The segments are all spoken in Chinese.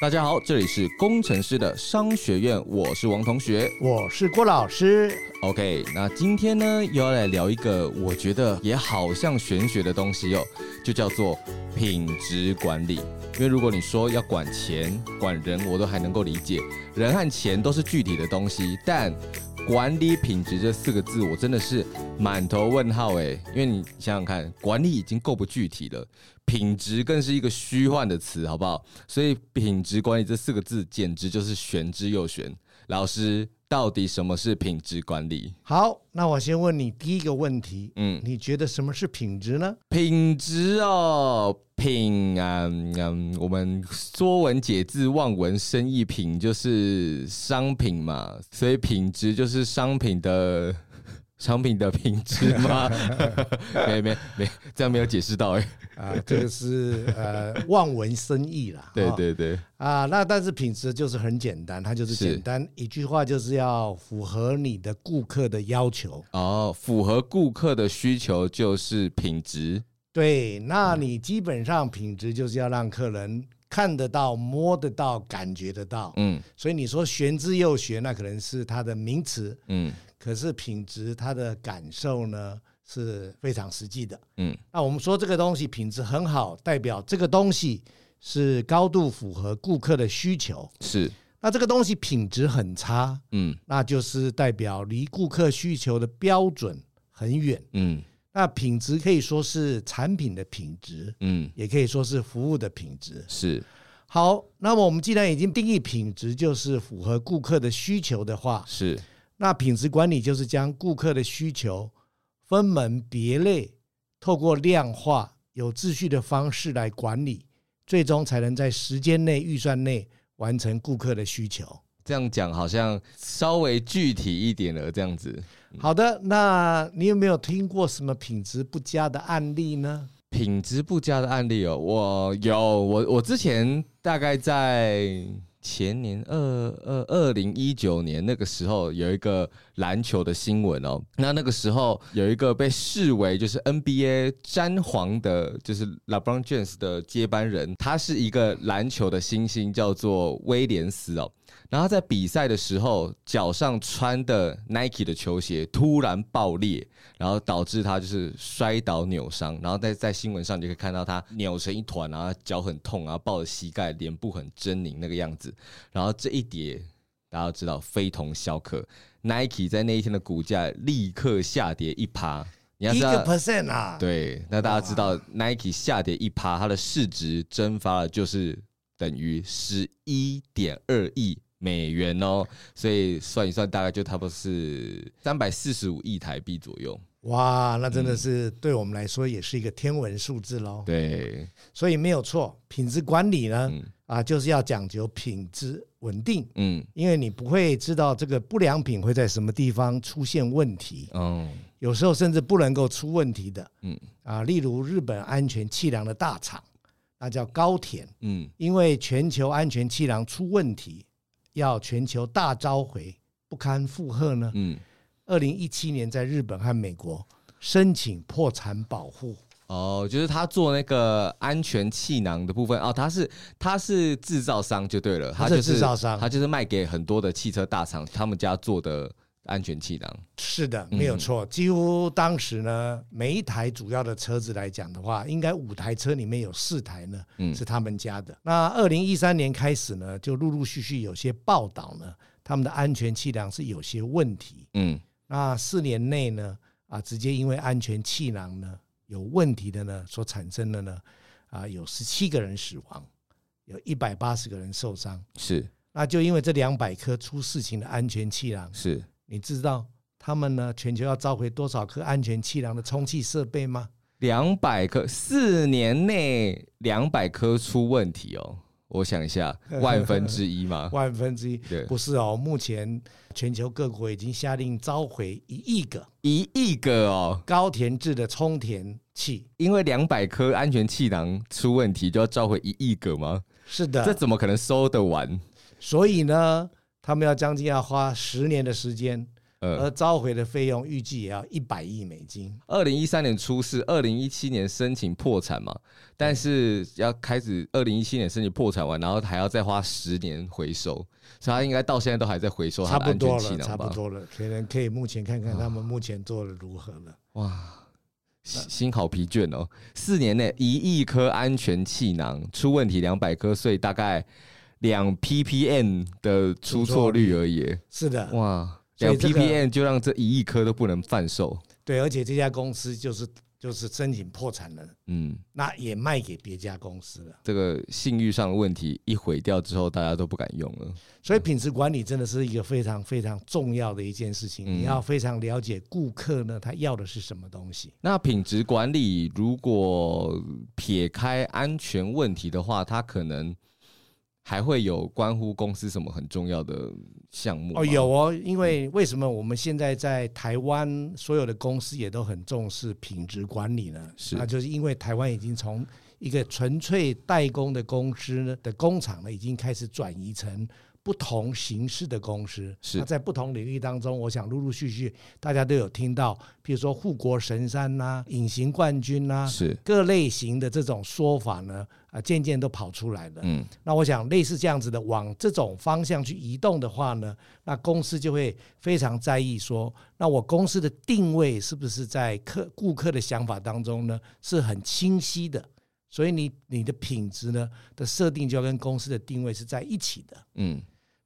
大家好，这里是工程师的商学院，我是王同学，我是郭老师。OK，那今天呢又要来聊一个我觉得也好像玄学的东西哦，就叫做品质管理。因为如果你说要管钱、管人，我都还能够理解，人和钱都是具体的东西，但管理品质这四个字，我真的是满头问号诶，因为你想想看，管理已经够不具体了。品质更是一个虚幻的词，好不好？所以品质管理这四个字简直就是玄之又玄。老师，到底什么是品质管理？好，那我先问你第一个问题，嗯，你觉得什么是品质呢？品质哦，品啊，嗯，我们说文解字，望文生义，品就是商品嘛，所以品质就是商品的。商品的品质吗？没没没，这样没有解释到哎。啊，这个是呃望文生义啦。对对对。啊，那但是品质就是很简单，它就是简单是一句话，就是要符合你的顾客的要求。哦，符合顾客的需求就是品质。对，那你基本上品质就是要让客人看得到、摸得到、感觉得到。嗯。所以你说玄之又玄，那可能是它的名词。嗯。可是品质，它的感受呢是非常实际的。嗯，那我们说这个东西品质很好，代表这个东西是高度符合顾客的需求。是，那这个东西品质很差，嗯，那就是代表离顾客需求的标准很远。嗯，那品质可以说是产品的品质，嗯，也可以说是服务的品质。是，好，那么我们既然已经定义品质就是符合顾客的需求的话，是。那品质管理就是将顾客的需求分门别类，透过量化、有秩序的方式来管理，最终才能在时间内、预算内完成顾客的需求。这样讲好像稍微具体一点了，这样子。好的，那你有没有听过什么品质不佳的案例呢？品质不佳的案例哦，我有，我我之前大概在。前年二二二零一九年那个时候有一个篮球的新闻哦，那那个时候有一个被视为就是 NBA 詹皇的，就是 LeBron James 的接班人，他是一个篮球的新星，叫做威廉斯哦。然后在比赛的时候，脚上穿的 Nike 的球鞋突然爆裂，然后导致他就是摔倒扭伤。然后在在新闻上你就可以看到他扭成一团，然后脚很痛，然后抱着膝盖，脸部很狰狞那个样子。然后这一跌大家都知道非同小可，Nike 在那一天的股价立刻下跌一趴。你要知道一个 percent 啊？对，那大家知道 Nike 下跌一趴，它的市值蒸发了，就是等于十一点二亿。美元哦，所以算一算，大概就差不多是三百四十五亿台币左右。哇，那真的是对我们来说也是一个天文数字喽。对，所以没有错，品质管理呢，嗯、啊，就是要讲究品质稳定。嗯，因为你不会知道这个不良品会在什么地方出现问题。嗯，有时候甚至不能够出问题的。嗯，啊，例如日本安全气囊的大厂，那叫高田。嗯，因为全球安全气囊出问题。要全球大召回，不堪负荷呢？嗯，二零一七年在日本和美国申请破产保护。哦，就是他做那个安全气囊的部分哦，他是他是制造商就对了，他是制造商，他就是卖给很多的汽车大厂，他们家做的。安全气囊是的，没有错。几乎当时呢，每一台主要的车子来讲的话，应该五台车里面有四台呢，是他们家的。那二零一三年开始呢，就陆陆续续有些报道呢，他们的安全气囊是有些问题。嗯，那四年内呢，啊，直接因为安全气囊呢有问题的呢，所产生的呢，啊，有十七个人死亡，有一百八十个人受伤。是，那就因为这两百颗出事情的安全气囊是。你知道他们呢？全球要召回多少颗安全气囊的充气设备吗？两百颗，四年内两百颗出问题哦。我想一下，万分之一吗？万分之一，对，不是哦。目前全球各国已经下令召回一亿个，一亿个哦，高田制的充填器，因为两百颗安全气囊出问题，就要召回一亿个吗？是的，这怎么可能收得完？所以呢，他们要将近要花十年的时间。而召回的费用预计也要一百亿美金。二零一三年出事，二零一七年申请破产嘛，但是要开始二零一七年申请破产完，然后还要再花十年回收，所以他应该到现在都还在回收他的安全气囊吧？差不多了，可能可以目前看看他们目前做的如何了。哇，心好疲倦哦！四年内一亿颗安全气囊出问题两百颗，所以大概两 ppm 的出错率而已。是的，哇。两 ppm 就让这一亿颗都不能贩售。对，而且这家公司就是就是申请破产了，嗯，那也卖给别家公司了。这个信誉上的问题一毁掉之后，大家都不敢用了。所以品质管理真的是一个非常非常重要的一件事情，你要非常了解顾客呢，他要的是什么东西。那品质管理如果撇开安全问题的话，它可能。还会有关乎公司什么很重要的项目哦？有哦，因为为什么我们现在在台湾所有的公司也都很重视品质管理呢？是，那就是因为台湾已经从一个纯粹代工的公司呢的工厂呢，已经开始转移成。不同形式的公司，是那在不同领域当中，我想陆陆续续大家都有听到，比如说护国神山呐、啊、隐形冠军呐、啊，是各类型的这种说法呢，啊，渐渐都跑出来了。嗯，那我想类似这样子的，往这种方向去移动的话呢，那公司就会非常在意说，那我公司的定位是不是在客顾客的想法当中呢，是很清晰的。所以你你的品质呢的设定就要跟公司的定位是在一起的。嗯。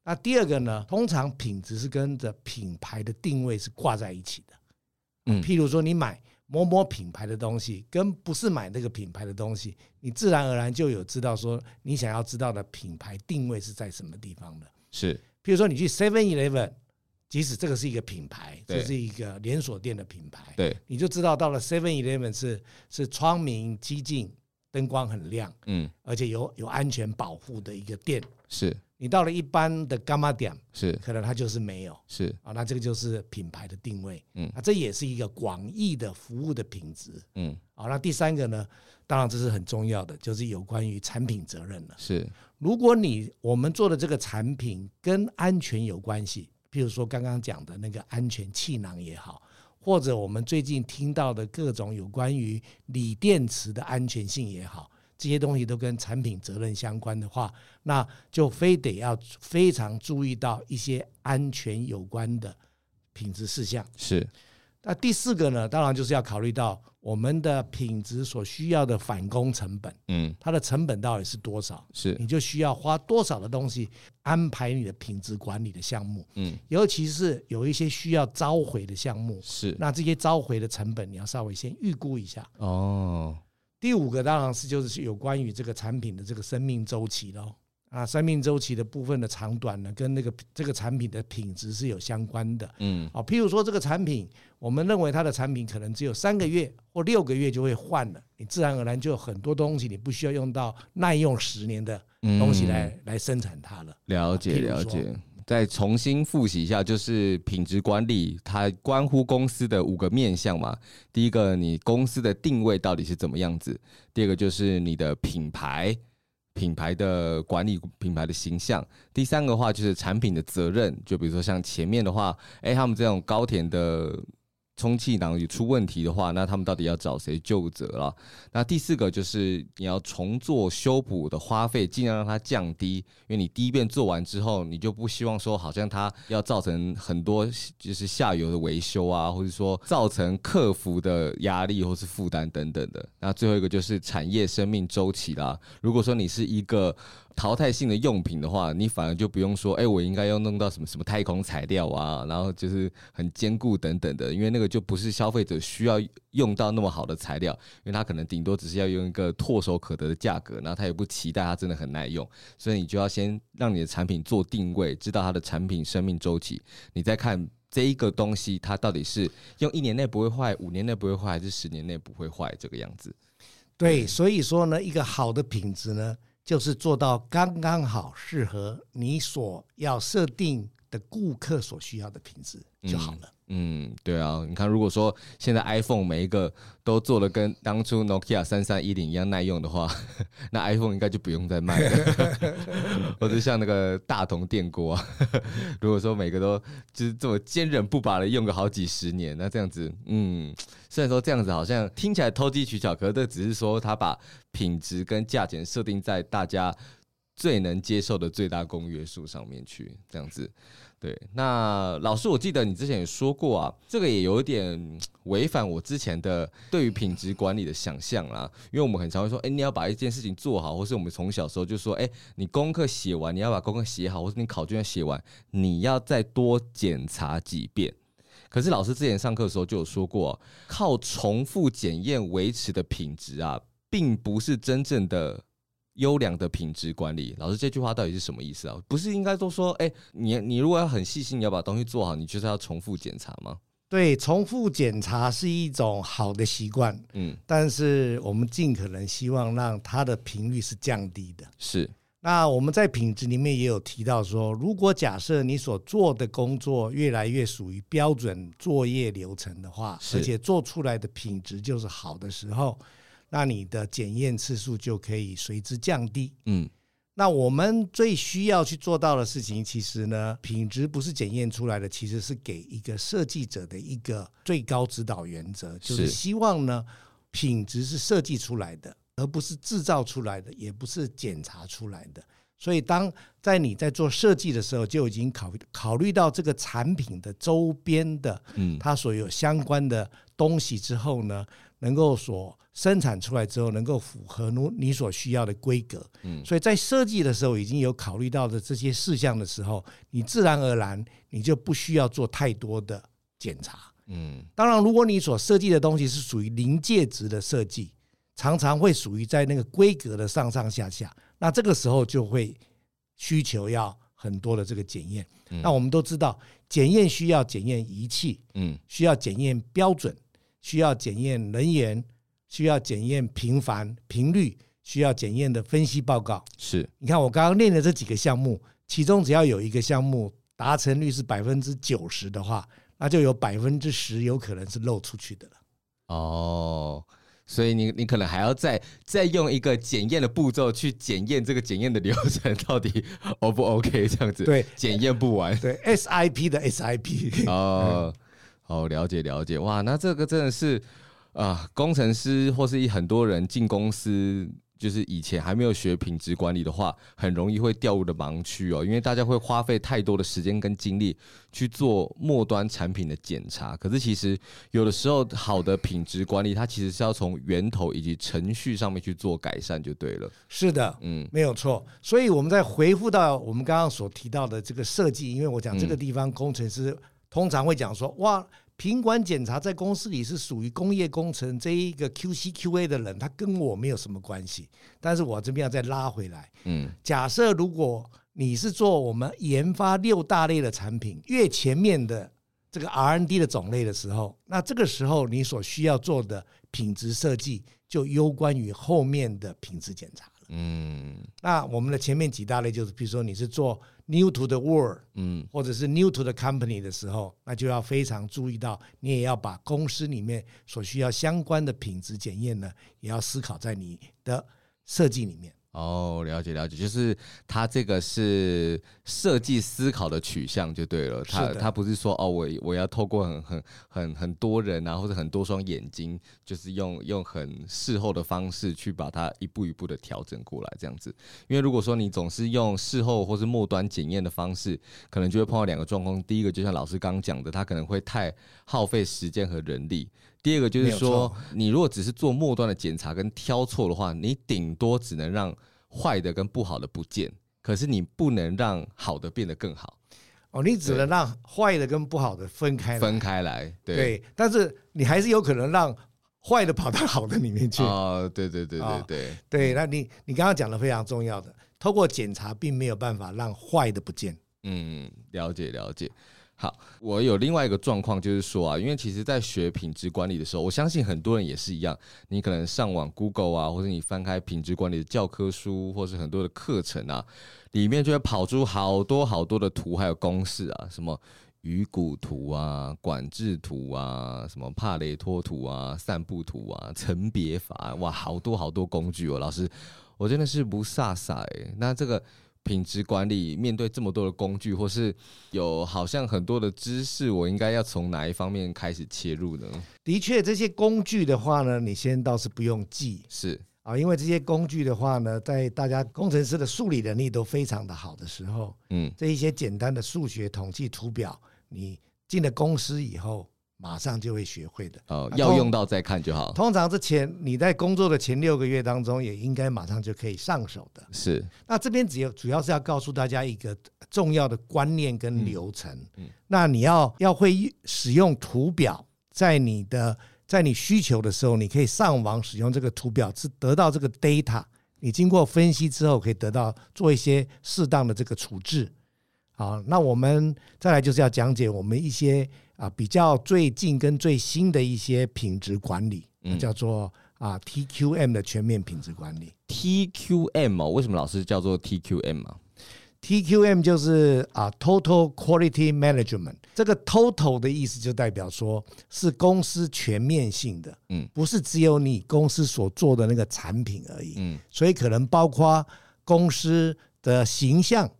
那第二个呢，通常品质是跟着品牌的定位是挂在一起的。嗯，譬如说你买某某品牌的东西，跟不是买那个品牌的东西，你自然而然就有知道说你想要知道的品牌定位是在什么地方的。是，譬如说你去 Seven Eleven，即使这个是一个品牌，这是一个连锁店的品牌，对，你就知道到了 Seven Eleven 是是窗明几净，灯光很亮，嗯，而且有有安全保护的一个店，是。你到了一般的伽马点，是。可能它就是没有，是。啊，那这个就是品牌的定位，嗯，那这也是一个广义的服务的品质，嗯，好，那第三个呢，当然这是很重要的，就是有关于产品责任了，是，如果你我们做的这个产品跟安全有关系，譬如说刚刚讲的那个安全气囊也好，或者我们最近听到的各种有关于锂电池的安全性也好。这些东西都跟产品责任相关的话，那就非得要非常注意到一些安全有关的品质事项。是，那第四个呢，当然就是要考虑到我们的品质所需要的返工成本。嗯，它的成本到底是多少？是，你就需要花多少的东西安排你的品质管理的项目。嗯，尤其是有一些需要召回的项目。是，那这些召回的成本你要稍微先预估一下。哦。第五个当然是就是有关于这个产品的这个生命周期喽，啊，生命周期的部分的长短呢，跟那个这个产品的品质是有相关的，嗯，啊，譬如说这个产品，我们认为它的产品可能只有三个月或六个月就会换了，你自然而然就有很多东西你不需要用到耐用十年的东西来来生产它了。了解了解。再重新复习一下，就是品质管理，它关乎公司的五个面向嘛。第一个，你公司的定位到底是怎么样子？第二个，就是你的品牌，品牌的管理，品牌的形象。第三个话，就是产品的责任。就比如说像前面的话，哎，他们这种高田的。充气囊有出问题的话，那他们到底要找谁究责了？那第四个就是你要重做修补的花费，尽量让它降低，因为你第一遍做完之后，你就不希望说好像它要造成很多就是下游的维修啊，或者说造成客服的压力或是负担等等的。那最后一个就是产业生命周期啦。如果说你是一个淘汰性的用品的话，你反而就不用说，哎，我应该要弄到什么什么太空材料啊，然后就是很坚固等等的，因为那个就不是消费者需要用到那么好的材料，因为他可能顶多只是要用一个唾手可得的价格，然后他也不期待它真的很耐用，所以你就要先让你的产品做定位，知道它的产品生命周期，你再看这一个东西它到底是用一年内不会坏，五年内不会坏，还是十年内不会坏这个样子？对，所以说呢，一个好的品质呢，就是做到刚刚好，适合你所要设定的顾客所需要的品质。就好了。嗯嗯，对啊，你看，如果说现在 iPhone 每一个都做的跟当初 Nokia 三三一零一样耐用的话，那 iPhone 应该就不用再卖了。或者像那个大同电锅啊，如果说每个都就是这么坚韧不拔的用个好几十年，那这样子，嗯，虽然说这样子好像听起来投机取巧，可是这只是说他把品质跟价钱设定在大家最能接受的最大公约数上面去，这样子。对，那老师，我记得你之前也说过啊，这个也有点违反我之前的对于品质管理的想象啦。因为我们很常会说，哎，你要把一件事情做好，或是我们从小时候就说，哎，你功课写完，你要把功课写好，或是你考卷要写完，你要再多检查几遍。可是老师之前上课的时候就有说过，靠重复检验维持的品质啊，并不是真正的。优良的品质管理，老师这句话到底是什么意思啊？不是应该都说，哎、欸，你你如果要很细心，你要把东西做好，你就是要重复检查吗？对，重复检查是一种好的习惯，嗯，但是我们尽可能希望让它的频率是降低的。是，那我们在品质里面也有提到说，如果假设你所做的工作越来越属于标准作业流程的话，而且做出来的品质就是好的时候。那你的检验次数就可以随之降低。嗯，那我们最需要去做到的事情，其实呢，品质不是检验出来的，其实是给一个设计者的一个最高指导原则，就是希望呢，品质是设计出来的，而不是制造出来的，也不是检查出来的。所以，当在你在做设计的时候，就已经考考虑到这个产品的周边的，嗯，它所有相关的东西之后呢，能够所生产出来之后，能够符合你你所需要的规格，嗯，所以在设计的时候已经有考虑到的这些事项的时候，你自然而然你就不需要做太多的检查，嗯，当然，如果你所设计的东西是属于临界值的设计，常常会属于在那个规格的上上下下。那这个时候就会需求要很多的这个检验。嗯、那我们都知道，检验需要检验仪器，嗯，需要检验标准，需要检验人员，需要检验频繁频率，需要检验的分析报告。是，你看我刚刚念的这几个项目，其中只要有一个项目达成率是百分之九十的话，那就有百分之十有可能是漏出去的了。哦。所以你你可能还要再再用一个检验的步骤去检验这个检验的流程到底 O 不 OK 这样子？对，检验不完。对，SIP 的 SIP。哦，好，了解了解。哇，那这个真的是啊，工程师或是一很多人进公司。就是以前还没有学品质管理的话，很容易会掉入的盲区哦，因为大家会花费太多的时间跟精力去做末端产品的检查。可是其实有的时候，好的品质管理，它其实是要从源头以及程序上面去做改善就对了。是的，嗯，没有错。所以我们再回复到我们刚刚所提到的这个设计，因为我讲这个地方工程师通常会讲说，哇。品管检查在公司里是属于工业工程这一个 QC QA 的人，他跟我没有什么关系。但是我这边要再拉回来，嗯，假设如果你是做我们研发六大类的产品，越前面的这个 R&D 的种类的时候，那这个时候你所需要做的品质设计就攸关于后面的品质检查了。嗯，那我们的前面几大类就是，比如说你是做。New to the world，嗯，或者是 new to the company 的时候，那就要非常注意到，你也要把公司里面所需要相关的品质检验呢，也要思考在你的设计里面。哦，了解了解，就是他这个是设计思考的取向就对了，他他不是说哦，我我要透过很很很很多人啊，或者很多双眼睛，就是用用很事后的方式去把它一步一步的调整过来这样子。因为如果说你总是用事后或是末端检验的方式，可能就会碰到两个状况。第一个就像老师刚刚讲的，他可能会太耗费时间和人力。第二个就是说，你如果只是做末端的检查跟挑错的话，你顶多只能让坏的跟不好的不见，可是你不能让好的变得更好。哦，你只能让坏的跟不好的分开分开来。对，对，但是你还是有可能让坏的跑到好的里面去。哦，对对对对对对，哦，对。那你你刚刚讲的非常重要的，透过检查并没有办法让坏的不见。嗯，了解了解。好，我有另外一个状况，就是说啊，因为其实，在学品质管理的时候，我相信很多人也是一样。你可能上网 Google 啊，或者你翻开品质管理的教科书，或是很多的课程啊，里面就会跑出好多好多的图，还有公式啊，什么鱼骨图啊、管制图啊、什么帕雷托图啊、散布图啊、层别法，哇，好多好多工具哦。老师，我真的是不飒飒哎，那这个。品质管理面对这么多的工具，或是有好像很多的知识，我应该要从哪一方面开始切入呢？的确，这些工具的话呢，你先倒是不用记，是啊，因为这些工具的话呢，在大家工程师的数理能力都非常的好的时候，嗯，这一些简单的数学统计图表，你进了公司以后。马上就会学会的哦，要用到再看就好。通常之前你在工作的前六个月当中，也应该马上就可以上手的。是，那这边只有主要是要告诉大家一个重要的观念跟流程。嗯，那你要要会使用图表，在你的在你需求的时候，你可以上网使用这个图表，是得到这个 data。你经过分析之后，可以得到做一些适当的这个处置。好，那我们再来就是要讲解我们一些。啊，比较最近跟最新的一些品质管理，嗯，叫做啊 TQM 的全面品质管理。TQM 哦，为什么老师叫做 TQM 啊？TQM 就是啊 Total Quality Management。这个 Total 的意思就代表说是公司全面性的，嗯，不是只有你公司所做的那个产品而已，嗯，所以可能包括公司的形象、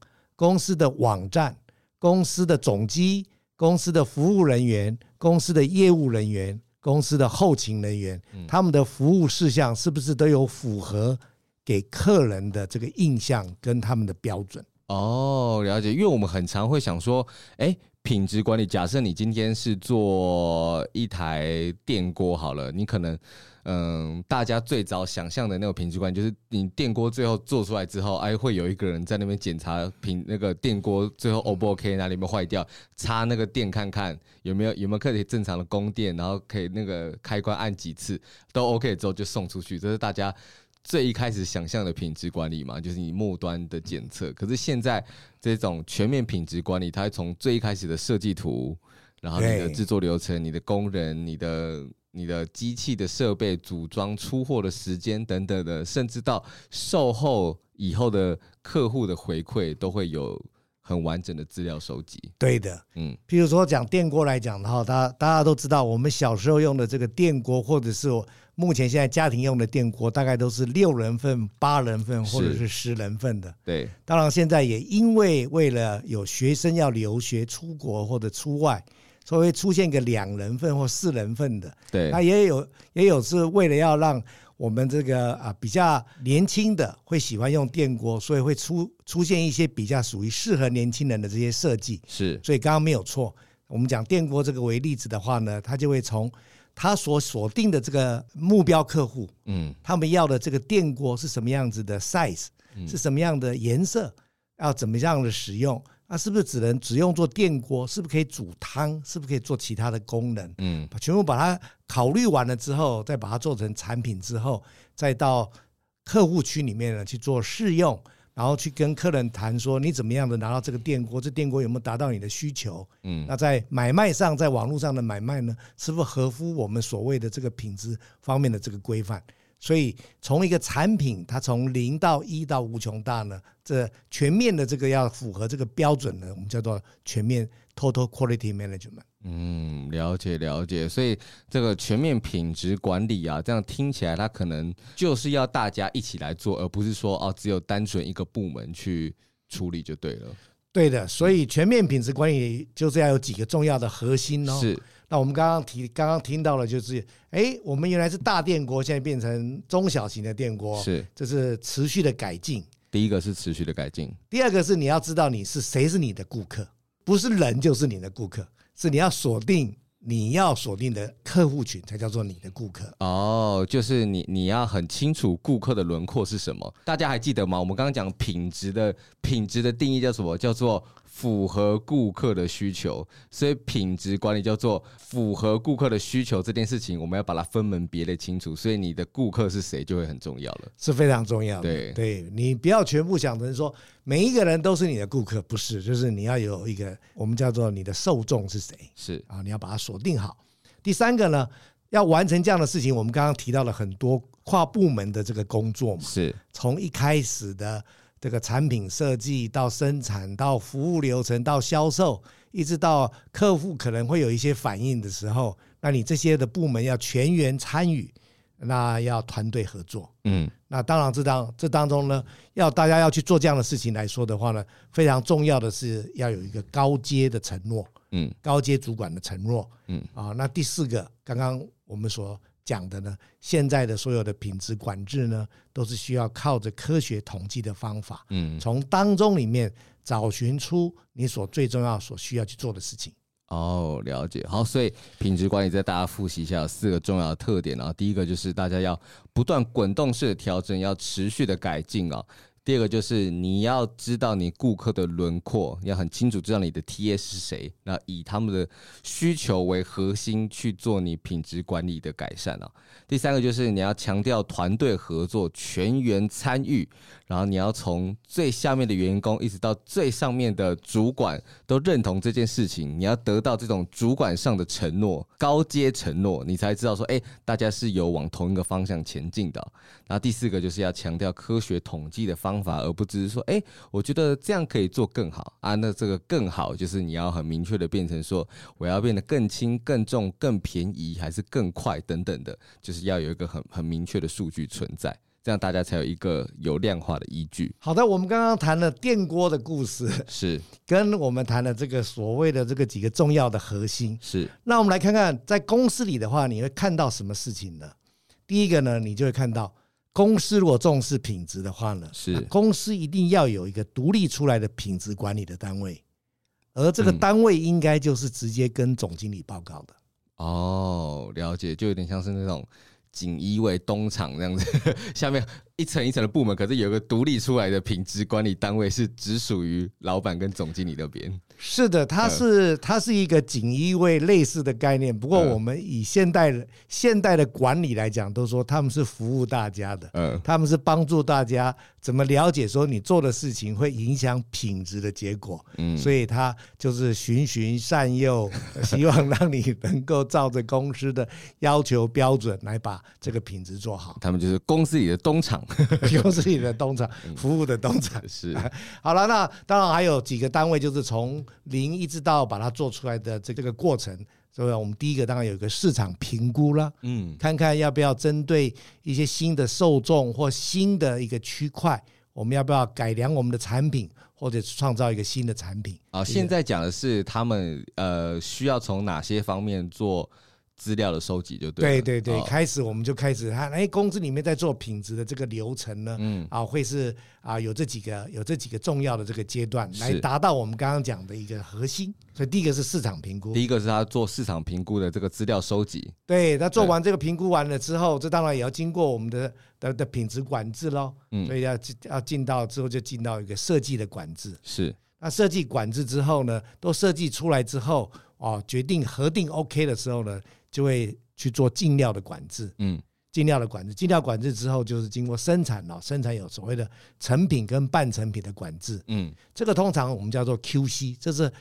公司的网站、公司的总机。公司的服务人员、公司的业务人员、公司的后勤人员，他们的服务事项是不是都有符合给客人的这个印象跟他们的标准？哦，了解。因为我们很常会想说，哎，品质管理，假设你今天是做一台电锅好了，你可能。嗯，大家最早想象的那个品质观，就是你电锅最后做出来之后，哎，会有一个人在那边检查品那个电锅最后 O 不 OK，哪里没坏掉，插那个电看看有没有有没有可以正常的供电，然后可以那个开关按几次都 OK 之后就送出去，这是大家最一开始想象的品质管理嘛，就是你末端的检测。可是现在这种全面品质管理，它从最一开始的设计图，然后你的制作流程、你的工人、你的。你的机器的设备组装、出货的时间等等的，甚至到售后以后的客户的回馈，都会有很完整的资料收集。对的，嗯，譬如说讲电锅来讲的话，大家大家都知道，我们小时候用的这个电锅，或者是目前现在家庭用的电锅，大概都是六人份、八人份或者是十人份的。对，当然现在也因为为了有学生要留学、出国或者出外。所以会出现个两人份或四人份的，对，那也有也有是为了要让我们这个啊比较年轻的会喜欢用电锅，所以会出出现一些比较属于适合年轻人的这些设计。是，所以刚刚没有错。我们讲电锅这个为例子的话呢，他就会从他所锁定的这个目标客户，嗯，他们要的这个电锅是什么样子的 size，是什么样的颜色，要怎么样的使用。那是不是只能只用做电锅？是不是可以煮汤？是不是可以做其他的功能？嗯，全部把它考虑完了之后，再把它做成产品之后，再到客户区里面呢去做试用，然后去跟客人谈说你怎么样的拿到这个电锅？这电锅有没有达到你的需求？嗯，那在买卖上，在网络上的买卖呢，是不是合乎我们所谓的这个品质方面的这个规范？所以，从一个产品，它从零到一到无穷大呢，这全面的这个要符合这个标准呢，我们叫做全面 Total Quality Management。嗯，了解了解。所以这个全面品质管理啊，这样听起来，它可能就是要大家一起来做，而不是说哦，只有单纯一个部门去处理就对了。对的，所以全面品质管理就是要有几个重要的核心哦。是。那我们刚刚提，刚刚听到了，就是，哎，我们原来是大电锅，现在变成中小型的电锅，是，这是持续的改进。第一个是持续的改进，第二个是你要知道你是谁是你的顾客，不是人就是你的顾客，是你要锁定你要锁定的客户群才叫做你的顾客。哦，就是你你要很清楚顾客的轮廓是什么。大家还记得吗？我们刚刚讲品质的品质的定义叫什么？叫做符合顾客的需求，所以品质管理叫做符合顾客的需求这件事情，我们要把它分门别类清楚。所以你的顾客是谁就会很重要了，是非常重要的。对，对你不要全部想成说每一个人都是你的顾客，不是，就是你要有一个我们叫做你的受众是谁，是啊，你要把它锁定好。第三个呢，要完成这样的事情，我们刚刚提到了很多跨部门的这个工作嘛，是从一开始的。这个产品设计到生产到服务流程到销售，一直到客户可能会有一些反应的时候，那你这些的部门要全员参与，那要团队合作。嗯，那当然这当这当中呢，要大家要去做这样的事情来说的话呢，非常重要的是要有一个高阶的承诺。嗯，高阶主管的承诺。嗯啊，那第四个，刚刚我们所。讲的呢，现在的所有的品质管制呢，都是需要靠着科学统计的方法，嗯，从当中里面找寻出你所最重要、所需要去做的事情。哦，了解。好，所以品质管理在大家复习一下有四个重要的特点啊。第一个就是大家要不断滚动式的调整，要持续的改进啊。第二个就是你要知道你顾客的轮廓，要很清楚知道你的 TA 是谁，那以他们的需求为核心去做你品质管理的改善啊。第三个就是你要强调团队合作，全员参与。然后你要从最下面的员工一直到最上面的主管都认同这件事情，你要得到这种主管上的承诺，高阶承诺，你才知道说，哎，大家是有往同一个方向前进的。然后第四个就是要强调科学统计的方法，而不只是说，哎，我觉得这样可以做更好啊。那这个更好就是你要很明确的变成说，我要变得更轻、更重、更便宜，还是更快等等的，就是要有一个很很明确的数据存在。这样大家才有一个有量化的依据。好的，我们刚刚谈了电锅的故事，是跟我们谈了这个所谓的这个几个重要的核心。是，那我们来看看在公司里的话，你会看到什么事情呢？第一个呢，你就会看到公司如果重视品质的话呢，是公司一定要有一个独立出来的品质管理的单位，而这个单位应该就是直接跟总经理报告的。嗯、哦，了解，就有点像是那种。锦衣卫东厂这样子，下面一层一层的部门，可是有个独立出来的品质管理单位，是只属于老板跟总经理那边。是的，它是它是一个锦衣卫类似的概念。不过我们以现代的现代的管理来讲，都说他们是服务大家的，嗯，他们是帮助大家怎么了解说你做的事情会影响品质的结果，嗯，所以他就是循循善诱，希望让你能够照着公司的要求标准来把这个品质做好。他们就是公司里的东厂，公司里的东厂，服务的东厂。是 好了，那当然还有几个单位，就是从零一直到把它做出来的这这个过程，所以我们第一个当然有一个市场评估了，嗯，看看要不要针对一些新的受众或新的一个区块，我们要不要改良我们的产品，或者创造一个新的产品啊？现在讲的是他们呃需要从哪些方面做？资料的收集就对，对对对，开始我们就开始看，哎，公司里面在做品质的这个流程呢，嗯，啊，会是啊，有这几个有这几个重要的这个阶段，来达到我们刚刚讲的一个核心。所以第一个是市场评估，第一个是他做市场评估的这个资料收集。对，他做完这个评估完了之后，这当然也要经过我们的的的品质管制喽，嗯，所以要要进到之后就进到一个设计的管制。是，那设计管制之后呢，都设计出来之后，哦，决定核定 OK 的时候呢。就会去做进料的管制，嗯，进料的管制，进料管制之后就是经过生产了，生产有所谓的成品跟半成品的管制，嗯，这个通常我们叫做 QC，这是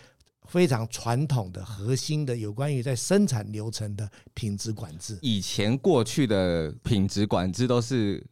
非常传统的核心的有关于在生产流程的品质管制。以前过去的品质管制都是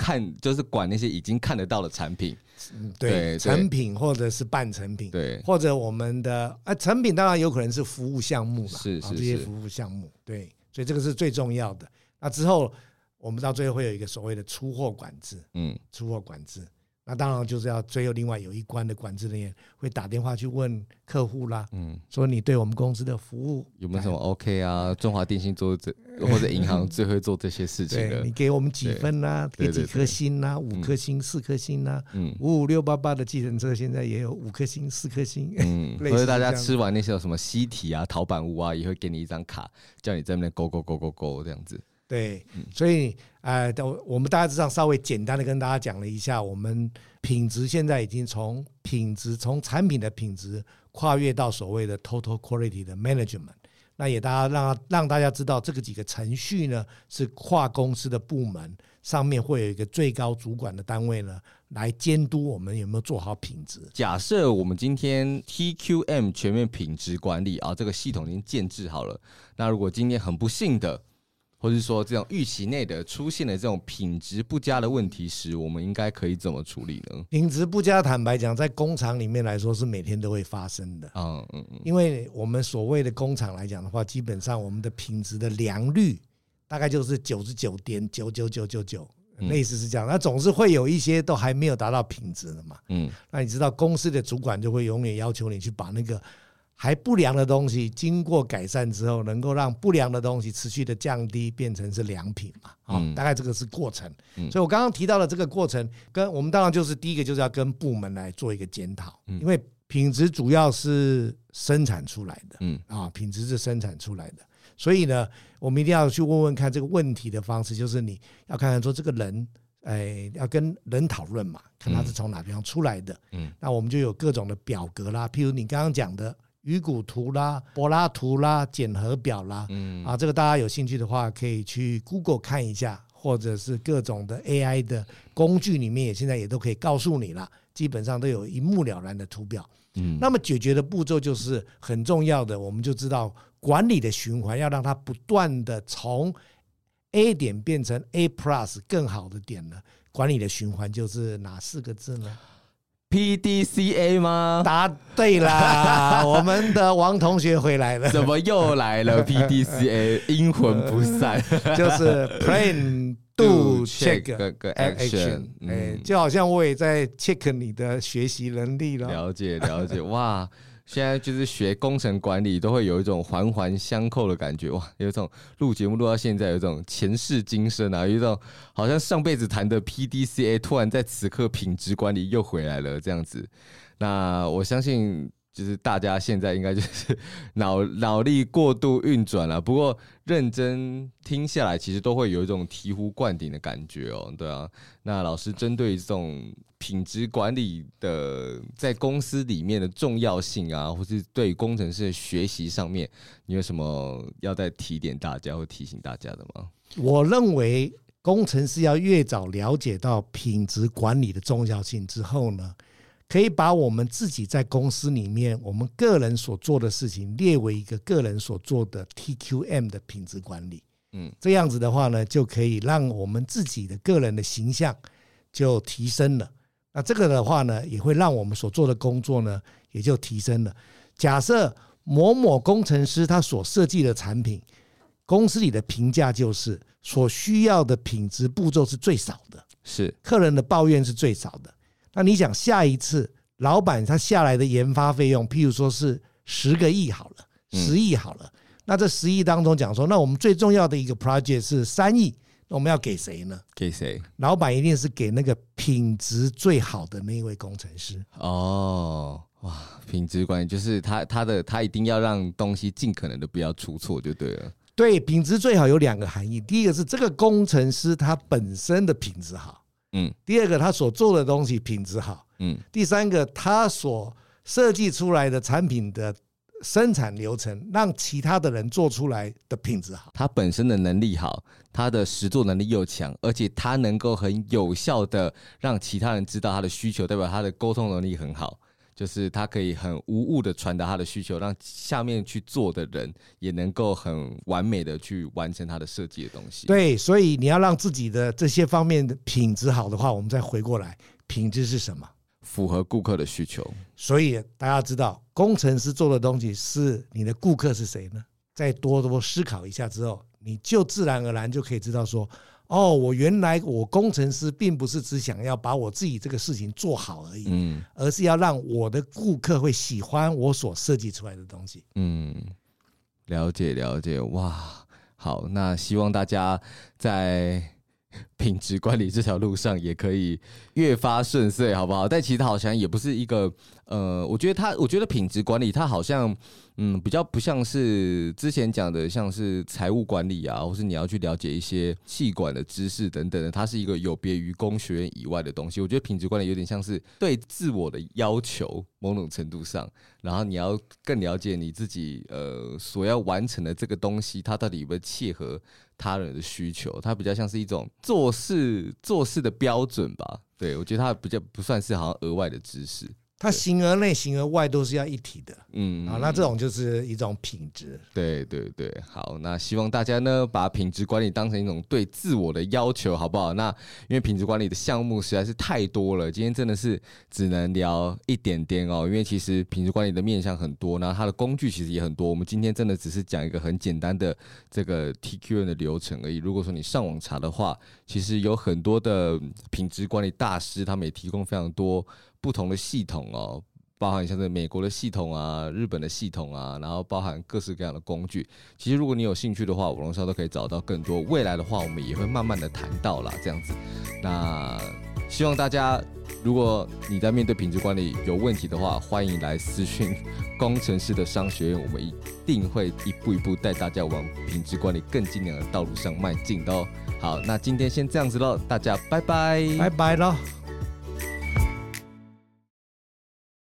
看，就是管那些已经看得到的产品，嗯，对，成品或者是半成品，对，或者我们的啊成品当然有可能是服务项目嘛，是是是，这些服务项目。对，所以这个是最重要的。那之后，我们到最后会有一个所谓的出货管制，嗯，出货管制。那当然就是要最后另外有一关的管制人员会打电话去问客户啦，嗯，说你对我们公司的服务有没有什么 OK 啊？中华电信做这 或者银行最会做这些事情的，你给我们几分啊？给几颗星啊？五颗星、四颗星啊？嗯，五五六八八的计程车现在也有五颗星、四颗星，嗯，或者大家吃完那些有什么西提啊、陶板屋啊，也会给你一张卡，叫你在那边勾勾勾勾勾这样子。对，所以呃，我们大致上稍微简单的跟大家讲了一下，我们品质现在已经从品质从产品的品质跨越到所谓的 total quality 的 management。那也大家让让大家知道，这个几个程序呢是跨公司的部门，上面会有一个最高主管的单位呢来监督我们有没有做好品质。假设我们今天 TQM 全面品质管理啊，这个系统已经建制好了，那如果今天很不幸的。或者说，这种预期内的出现的这种品质不佳的问题时，我们应该可以怎么处理呢？品质不佳，坦白讲，在工厂里面来说是每天都会发生的。嗯嗯嗯，因为我们所谓的工厂来讲的话，基本上我们的品质的良率大概就是九十九点九九九九九，类似是这样。那总是会有一些都还没有达到品质的嘛。嗯，那你知道公司的主管就会永远要求你去把那个。还不良的东西经过改善之后，能够让不良的东西持续的降低，变成是良品嘛？啊，大概这个是过程。所以我刚刚提到的这个过程，跟我们当然就是第一个就是要跟部门来做一个检讨，因为品质主要是生产出来的，嗯。啊，品质是生产出来的，所以呢，我们一定要去问问看这个问题的方式，就是你要看看说这个人，哎，要跟人讨论嘛，看他是从哪地方出来的，嗯，那我们就有各种的表格啦，譬如你刚刚讲的。鱼骨图啦、柏拉图啦、检核表啦，嗯。啊，这个大家有兴趣的话，可以去 Google 看一下，或者是各种的 AI 的工具里面，也现在也都可以告诉你了，基本上都有一目了然的图表。嗯，那么解决的步骤就是很重要的，我们就知道管理的循环要让它不断的从 A 点变成 A Plus 更好的点呢，管理的循环就是哪四个字呢？P D C A 吗？答对啦！我们的王同学回来了。怎么又来了？P D C A 阴魂不散，就是 Plan Do Check Action。哎，就好像我也在 check 你的学习能力了。了解了解，哇！现在就是学工程管理，都会有一种环环相扣的感觉哇！有一种录节目录到现在，有一种前世今生啊，有一种好像上辈子谈的 PDCA，突然在此刻品质管理又回来了这样子。那我相信。就是大家现在应该就是 脑脑力过度运转了，不过认真听下来，其实都会有一种醍醐灌顶的感觉哦。对啊，那老师针对这种品质管理的在公司里面的重要性啊，或是对工程师的学习上面，你有什么要再提点大家或提醒大家的吗？我认为工程师要越早了解到品质管理的重要性之后呢，可以把我们自己在公司里面我们个人所做的事情列为一个个人所做的 TQM 的品质管理，嗯，这样子的话呢，就可以让我们自己的个人的形象就提升了。那这个的话呢，也会让我们所做的工作呢也就提升了。假设某某工程师他所设计的产品，公司里的评价就是所需要的品质步骤是最少的，是客人的抱怨是最少的。那你想下一次老板他下来的研发费用，譬如说是十个亿好了，十亿好了，那这十亿当中讲说，那我们最重要的一个 project 是三亿，那我们要给谁呢？给谁？老板一定是给那个品质最好的那一位工程师。哦，哇，品质管理就是他他的他一定要让东西尽可能的不要出错就对了。对，品质最好有两个含义，第一个是这个工程师他本身的品质好。嗯，第二个，他所做的东西品质好。嗯，第三个，他所设计出来的产品的生产流程，让其他的人做出来的品质好。他本身的能力好，他的实作能力又强，而且他能够很有效的让其他人知道他的需求，代表他的沟通能力很好。就是他可以很无误的传达他的需求，让下面去做的人也能够很完美的去完成他的设计的东西。对，所以你要让自己的这些方面的品质好的话，我们再回过来，品质是什么？符合顾客的需求。所以大家知道，工程师做的东西是你的顾客是谁呢？再多多思考一下之后，你就自然而然就可以知道说。哦，我原来我工程师并不是只想要把我自己这个事情做好而已，嗯，而是要让我的顾客会喜欢我所设计出来的东西。嗯，了解了解，哇，好，那希望大家在品质管理这条路上也可以越发顺遂，好不好？但其实它好像也不是一个，呃，我觉得它，我觉得品质管理它好像。嗯，比较不像是之前讲的，像是财务管理啊，或是你要去了解一些气管的知识等等的，它是一个有别于工学院以外的东西。我觉得品质管理有点像是对自我的要求，某种程度上，然后你要更了解你自己呃所要完成的这个东西，它到底有没有切合他人的需求？它比较像是一种做事做事的标准吧。对，我觉得它比较不算是好像额外的知识。它形而内、形而外都是要一体的，嗯，啊，那这种就是一种品质。对对对，好，那希望大家呢把品质管理当成一种对自我的要求，好不好？那因为品质管理的项目实在是太多了，今天真的是只能聊一点点哦。因为其实品质管理的面向很多，那它的工具其实也很多。我们今天真的只是讲一个很简单的这个 TQM 的流程而已。如果说你上网查的话，其实有很多的品质管理大师，他们也提供非常多。不同的系统哦，包含像是美国的系统啊、日本的系统啊，然后包含各式各样的工具。其实如果你有兴趣的话，网络上都可以找到更多。未来的话，我们也会慢慢的谈到啦，这样子。那希望大家，如果你在面对品质管理有问题的话，欢迎来私讯工程师的商学院，我们一定会一步一步带大家往品质管理更精良的道路上迈进的哦。好，那今天先这样子喽，大家拜拜，拜拜喽。